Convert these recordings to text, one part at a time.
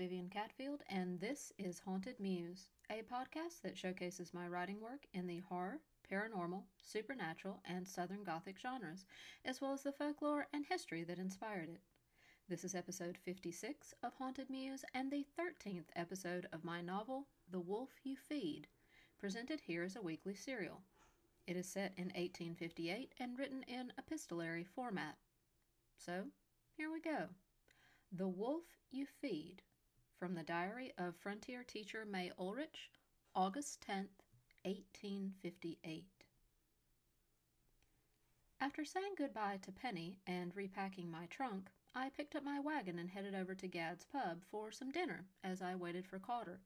Vivian Catfield, and this is Haunted Muse, a podcast that showcases my writing work in the horror, paranormal, supernatural, and Southern Gothic genres, as well as the folklore and history that inspired it. This is episode 56 of Haunted Muse and the 13th episode of my novel, The Wolf You Feed, presented here as a weekly serial. It is set in 1858 and written in epistolary format. So, here we go. The Wolf You Feed, from the diary of frontier teacher Mae Ulrich, August 10th, 1858. After saying goodbye to Penny and repacking my trunk, I picked up my wagon and headed over to Gad's pub for some dinner as I waited for Cawdor.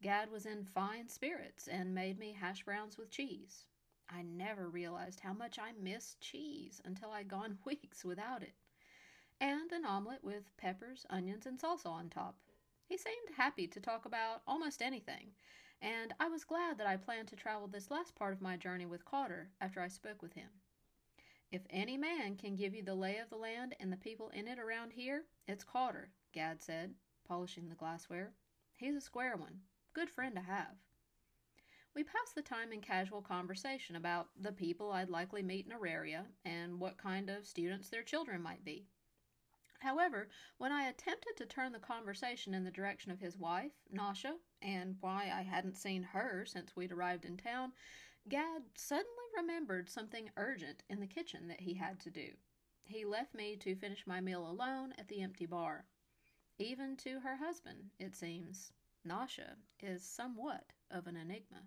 Gad was in fine spirits and made me hash browns with cheese. I never realized how much I missed cheese until I'd gone weeks without it and an omelet with peppers, onions, and salsa on top. He seemed happy to talk about almost anything, and I was glad that I planned to travel this last part of my journey with Cawdor after I spoke with him. If any man can give you the lay of the land and the people in it around here, it's Cawdor, Gad said, polishing the glassware. He's a square one. Good friend to have. We passed the time in casual conversation about the people I'd likely meet in Auraria and what kind of students their children might be. However, when I attempted to turn the conversation in the direction of his wife, Nasha, and why I hadn't seen her since we'd arrived in town, Gad suddenly remembered something urgent in the kitchen that he had to do. He left me to finish my meal alone at the empty bar. Even to her husband, it seems, Nasha is somewhat of an enigma.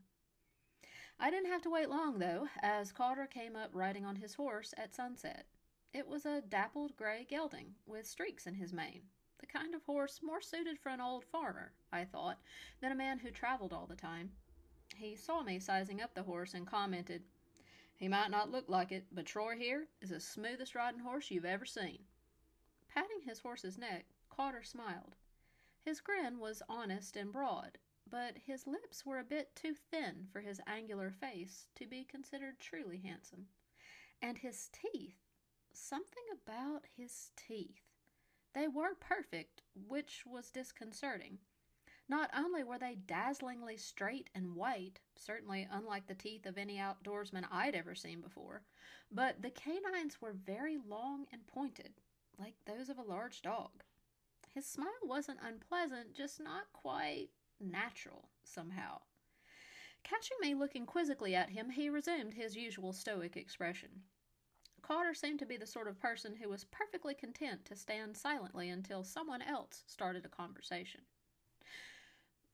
I didn't have to wait long, though, as Cawdor came up riding on his horse at sunset. It was a dappled gray gelding, with streaks in his mane. The kind of horse more suited for an old farmer, I thought, than a man who traveled all the time. He saw me sizing up the horse and commented, He might not look like it, but Troy here is the smoothest riding horse you've ever seen. Patting his horse's neck, Cawdor smiled. His grin was honest and broad, but his lips were a bit too thin for his angular face to be considered truly handsome. And his teeth something about his teeth. They were perfect, which was disconcerting. Not only were they dazzlingly straight and white, certainly unlike the teeth of any outdoorsman I'd ever seen before, but the canines were very long and pointed, like those of a large dog. His smile wasn't unpleasant, just not quite natural, somehow. Catching me looking quizzically at him, he resumed his usual stoic expression. Cawdor seemed to be the sort of person who was perfectly content to stand silently until someone else started a conversation.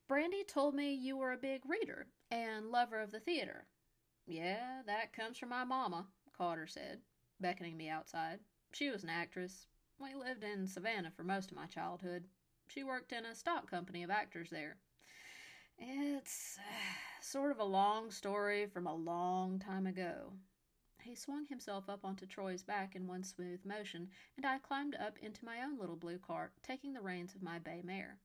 Brandy told me you were a big reader and lover of the theater. Yeah, that comes from my mama, Cawdor said, beckoning me outside. She was an actress. We lived in Savannah for most of my childhood. She worked in a stock company of actors there. It's uh, sort of a long story from a long time ago. He swung himself up onto Troy's back in one smooth motion, and I climbed up into my own little blue cart, taking the reins of my bay mare.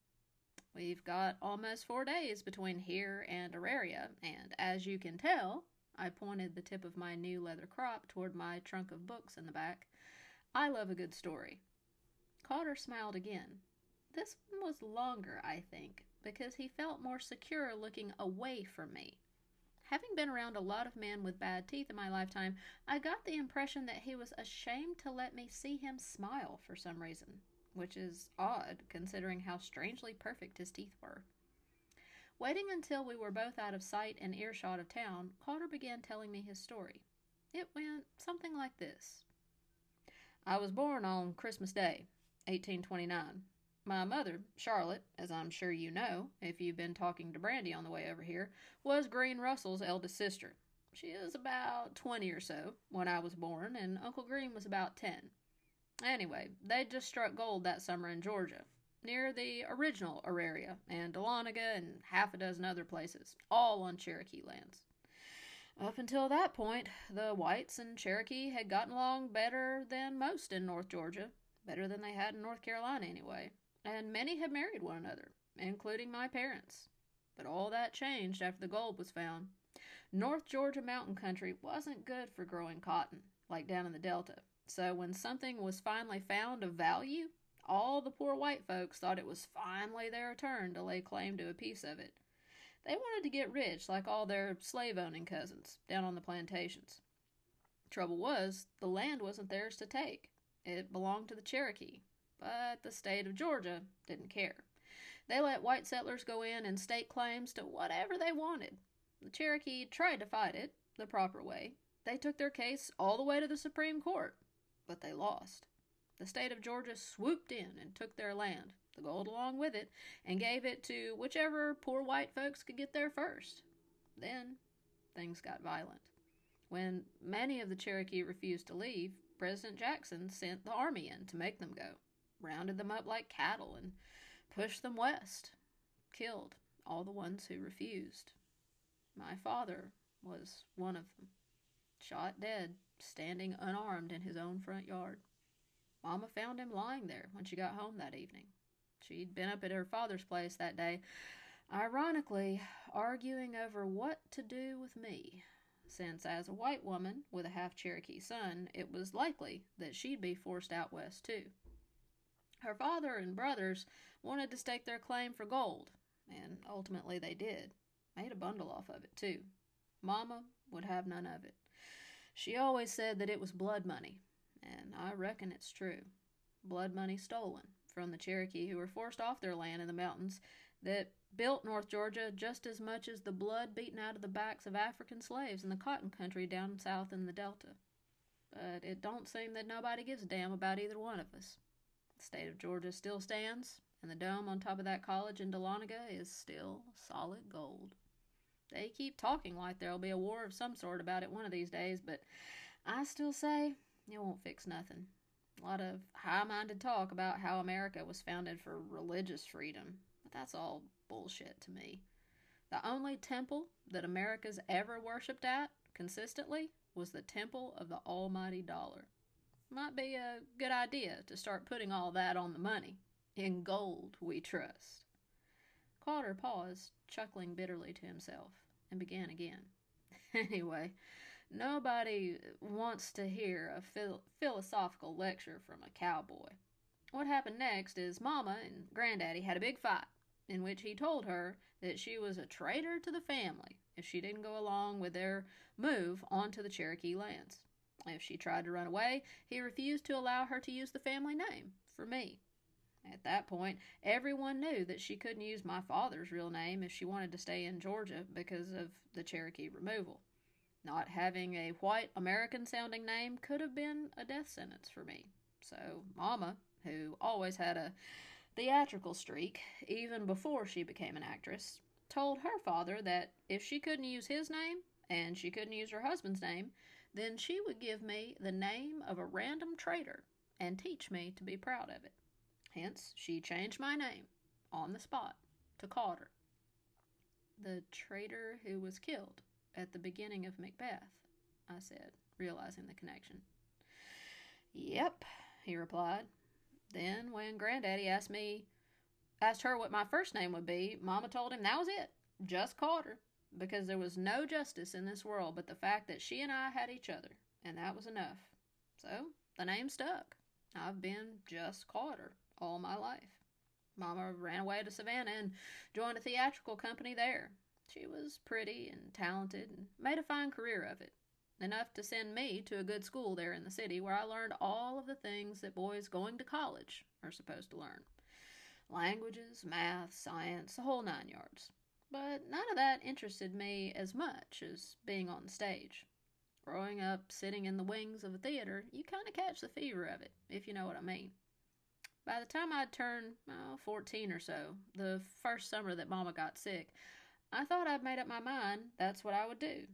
We've got almost four days between here and Auraria, and as you can tell, I pointed the tip of my new leather crop toward my trunk of books in the back, I love a good story. Cawdor smiled again. This one was longer, I think, because he felt more secure looking away from me. Having been around a lot of men with bad teeth in my lifetime, I got the impression that he was ashamed to let me see him smile for some reason, which is odd considering how strangely perfect his teeth were. Waiting until we were both out of sight and earshot of town, Cawdor began telling me his story. It went something like this I was born on Christmas Day, 1829. My mother, Charlotte, as I'm sure you know, if you've been talking to Brandy on the way over here, was Green Russell's eldest sister. She is about twenty or so when I was born, and Uncle Green was about ten. Anyway, they'd just struck gold that summer in Georgia, near the original Auraria, and Dahlonega, and half a dozen other places, all on Cherokee lands. Up until that point, the whites and Cherokee had gotten along better than most in North Georgia, better than they had in North Carolina, anyway and many had married one another, including my parents. But all that changed after the gold was found. North Georgia mountain country wasn't good for growing cotton, like down in the Delta. So when something was finally found of value, All the poor white folks thought it was finally their turn to lay claim to a piece of it. They wanted to get rich like all their slave owning cousins down on the plantations. Trouble was, the land wasn't theirs to take. It belonged to the Cherokee, but the state of Georgia didn't care. They let white settlers go in and stake claims to whatever they wanted. The Cherokee tried to fight it the proper way. They took their case all the way to the Supreme Court, but they lost. The state of Georgia swooped in and took their land, the gold along with it, and gave it to whichever poor white folks could get there first. Then things got violent. When many of the Cherokee refused to leave, President Jackson sent the army in to make them go, rounded them up like cattle, and pushed them west, killed all the ones who refused. My father was one of them, shot dead, standing unarmed in his own front yard. Mama found him lying there when she got home that evening. She'd been up at her father's place that day, ironically arguing over what to do with me, since as a white woman with a half Cherokee son, it was likely that she'd be forced out west too. Her father and brothers wanted to stake their claim for gold, and ultimately they did. Made a bundle off of it, too. Mamma would have none of it. She always said that it was blood money, and I reckon it's true. Blood money stolen from the Cherokee who were forced off their land in the mountains that built North Georgia just as much as the blood beaten out of the backs of African slaves in the cotton country down south in the Delta. But it don't seem that nobody gives a damn about either one of us. The state of Georgia still stands, and the dome on top of that college in Dahlonega is still solid gold. They keep talking like there'll be a war of some sort about it one of these days, but I still say it won't fix nothing. A lot of high minded talk about how America was founded for religious freedom, but that's all bullshit to me. The only temple that America's ever worshipped at consistently was the temple of the almighty dollar. Might be a good idea to start putting all that on the money. In gold we trust. Cawdor paused, chuckling bitterly to himself, and began again. Anyway, nobody wants to hear a phil- philosophical lecture from a cowboy. What happened next is Mama and Granddaddy had a big fight, in which he told her that she was a traitor to the family if she didn't go along with their move onto the Cherokee lands. If she tried to run away, he refused to allow her to use the family name for me. At that point, everyone knew that she couldn't use my father's real name if she wanted to stay in Georgia because of the Cherokee removal. Not having a white American sounding name could have been a death sentence for me. So, Mama, who always had a theatrical streak, even before she became an actress, told her father that if she couldn't use his name and she couldn't use her husband's name, then she would give me the name of a random traitor and teach me to be proud of it. Hence, she changed my name on the spot to Cawdor. The traitor who was killed at the beginning of Macbeth, I said, realizing the connection. Yep, he replied. Then, when Granddaddy asked me, asked her what my first name would be, Mama told him that was it, just Cawdor because there was no justice in this world but the fact that she and I had each other, and that was enough. So the name stuck. I've been just Cawdor all my life. Mama ran away to Savannah and joined a theatrical company there. She was pretty and talented and made a fine career of it. Enough to send me to a good school there in the city where I learned all of the things that boys going to college are supposed to learn languages, math, science, the whole nine yards but none of that interested me as much as being on stage. Growing up sitting in the wings of a theater, you kind of catch the fever of it, if you know what I mean. By the time I'd turned oh, 14 or so, the first summer that Mama got sick, I thought I'd made up my mind that's what I would do.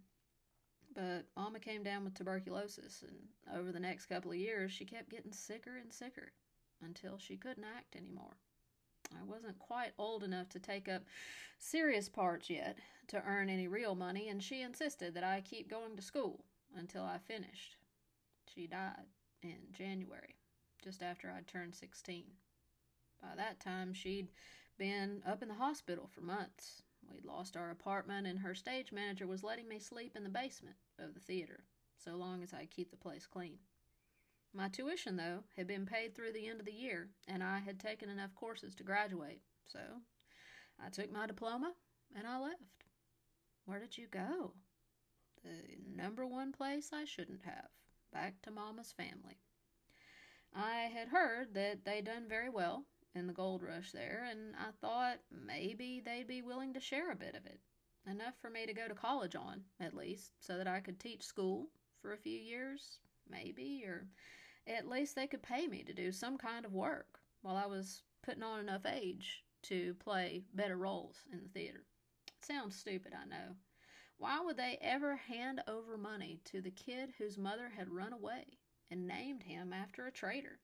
But Mama came down with tuberculosis, and over the next couple of years, she kept getting sicker and sicker until she couldn't act anymore. I wasn't quite old enough to take up serious parts yet to earn any real money, and she insisted that I keep going to school until I finished. She died in January, just after I'd turned 16. By that time, she'd been up in the hospital for months. We'd lost our apartment, and her stage manager was letting me sleep in the basement of the theater, so long as I'd keep the place clean. My tuition, though, had been paid through the end of the year, and I had taken enough courses to graduate, so I took my diploma and I left. Where did you go? The number one place I shouldn't have back to Mama's family. I had heard that they'd done very well in the gold rush there, and I thought maybe they'd be willing to share a bit of it. Enough for me to go to college on, at least, so that I could teach school for a few years, maybe, or at least they could pay me to do some kind of work while I was putting on enough age to play better roles in the theater. It sounds stupid, I know. Why would they ever hand over money to the kid whose mother had run away and named him after a traitor?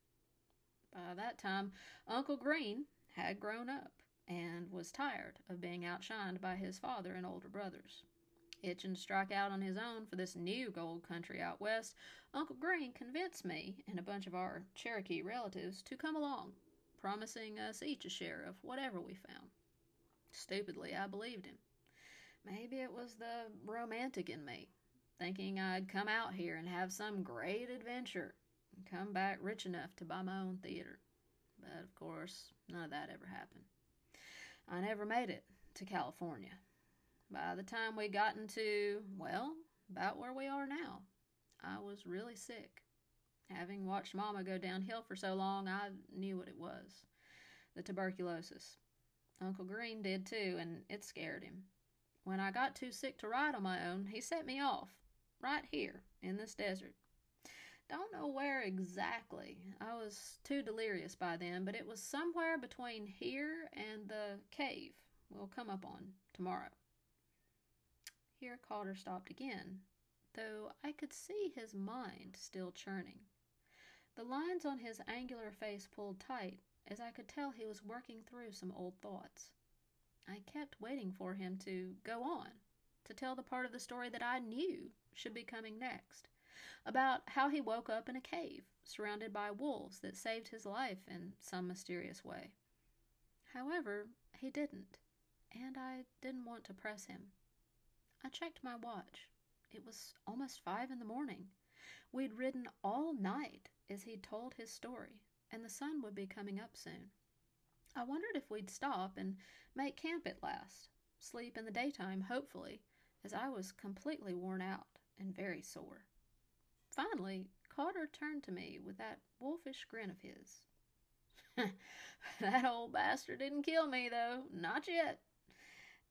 By that time, Uncle Green had grown up and was tired of being outshined by his father and older brothers. Itching to strike out on his own for this new gold country out west, Uncle Green convinced me and a bunch of our Cherokee relatives to come along, promising us each a share of whatever we found. Stupidly, I believed him. Maybe it was the romantic in me, thinking I'd come out here and have some great adventure and come back rich enough to buy my own theater. But of course, none of that ever happened. I never made it to California. By the time we got into, well, about where we are now, I was really sick. Having watched Mama go downhill for so long, I knew what it was the tuberculosis. Uncle Green did too, and it scared him. When I got too sick to ride on my own, he set me off, right here in this desert. Don't know where exactly. I was too delirious by then, but it was somewhere between here and the cave we'll come up on tomorrow. Here Cawdor stopped again, though I could see his mind still churning. The lines on his angular face pulled tight, as I could tell he was working through some old thoughts. I kept waiting for him to go on, to tell the part of the story that I knew should be coming next, about how he woke up in a cave, surrounded by wolves that saved his life in some mysterious way. However, he didn't, and I didn't want to press him. I checked my watch. It was almost five in the morning. We'd ridden all night as he'd told his story, and the sun would be coming up soon. I wondered if we'd stop and make camp at last, sleep in the daytime, hopefully, as I was completely worn out and very sore. Finally, Cawdor turned to me with that wolfish grin of his. that old bastard didn't kill me, though, not yet.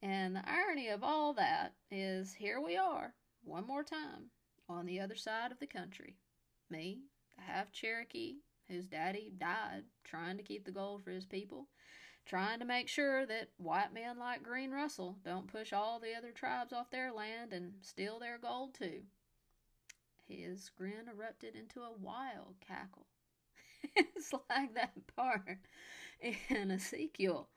And the irony of all that is here we are, one more time, on the other side of the country. Me, the half Cherokee, whose daddy died trying to keep the gold for his people, trying to make sure that white men like Green Russell don't push all the other tribes off their land and steal their gold too. His grin erupted into a wild cackle. it's like that part in Ezekiel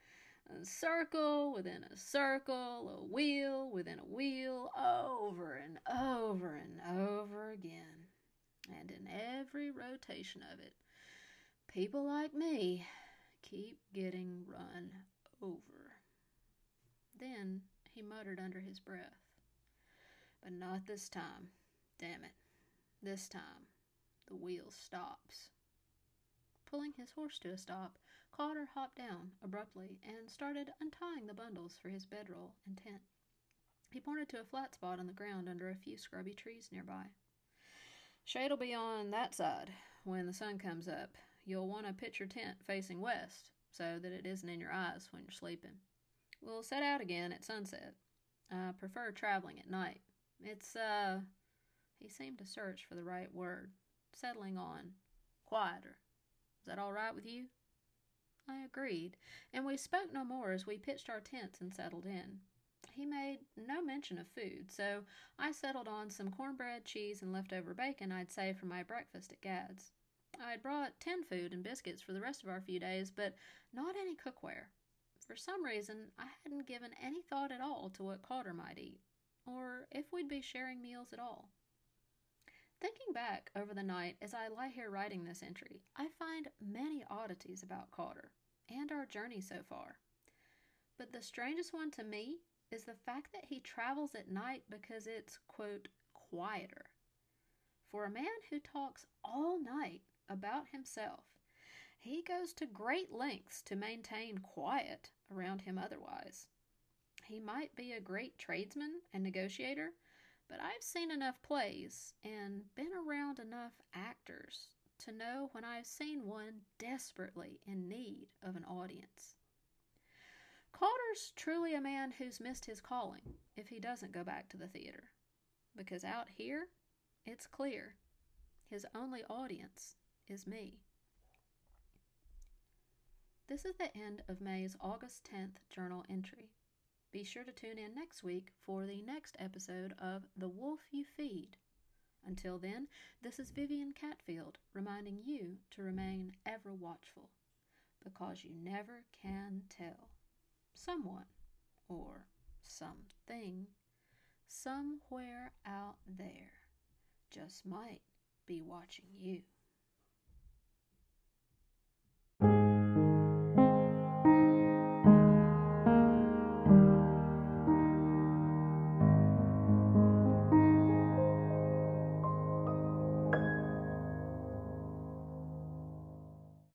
a circle within a circle, a wheel within a wheel, over and over and over again. And in every rotation of it, people like me keep getting run over. Then he muttered under his breath, But not this time. Damn it. This time, the wheel stops. Pulling his horse to a stop, Cawdor hopped down abruptly and started untying the bundles for his bedroll and tent. He pointed to a flat spot on the ground under a few scrubby trees nearby. Shade'll be on that side when the sun comes up. You'll want to pitch your tent facing west so that it isn't in your eyes when you're sleeping. We'll set out again at sunset. I prefer traveling at night. It's, uh, he seemed to search for the right word, settling on quieter. Is that all right with you? I agreed, and we spoke no more as we pitched our tents and settled in. He made no mention of food, so I settled on some cornbread, cheese, and leftover bacon I'd saved for my breakfast at Gad's. I had brought tin food and biscuits for the rest of our few days, but not any cookware. For some reason, I hadn't given any thought at all to what Cawdor might eat, or if we'd be sharing meals at all. Thinking back over the night as I lie here writing this entry, I find many oddities about Cawdor and our journey so far. But the strangest one to me is the fact that he travels at night because it's, quote, quieter. For a man who talks all night about himself, he goes to great lengths to maintain quiet around him otherwise. He might be a great tradesman and negotiator, but I've seen enough plays and been around enough actors to know when I've seen one desperately in need of an audience. Cawdor's truly a man who's missed his calling if he doesn't go back to the theater, because out here, it's clear his only audience is me. This is the end of Mae's August 10th journal entry. Be sure to tune in next week for the next episode of The Wolf You Feed. Until then, this is Vivian Catfield reminding you to remain ever watchful because you never can tell. Someone or something somewhere out there just might be watching you.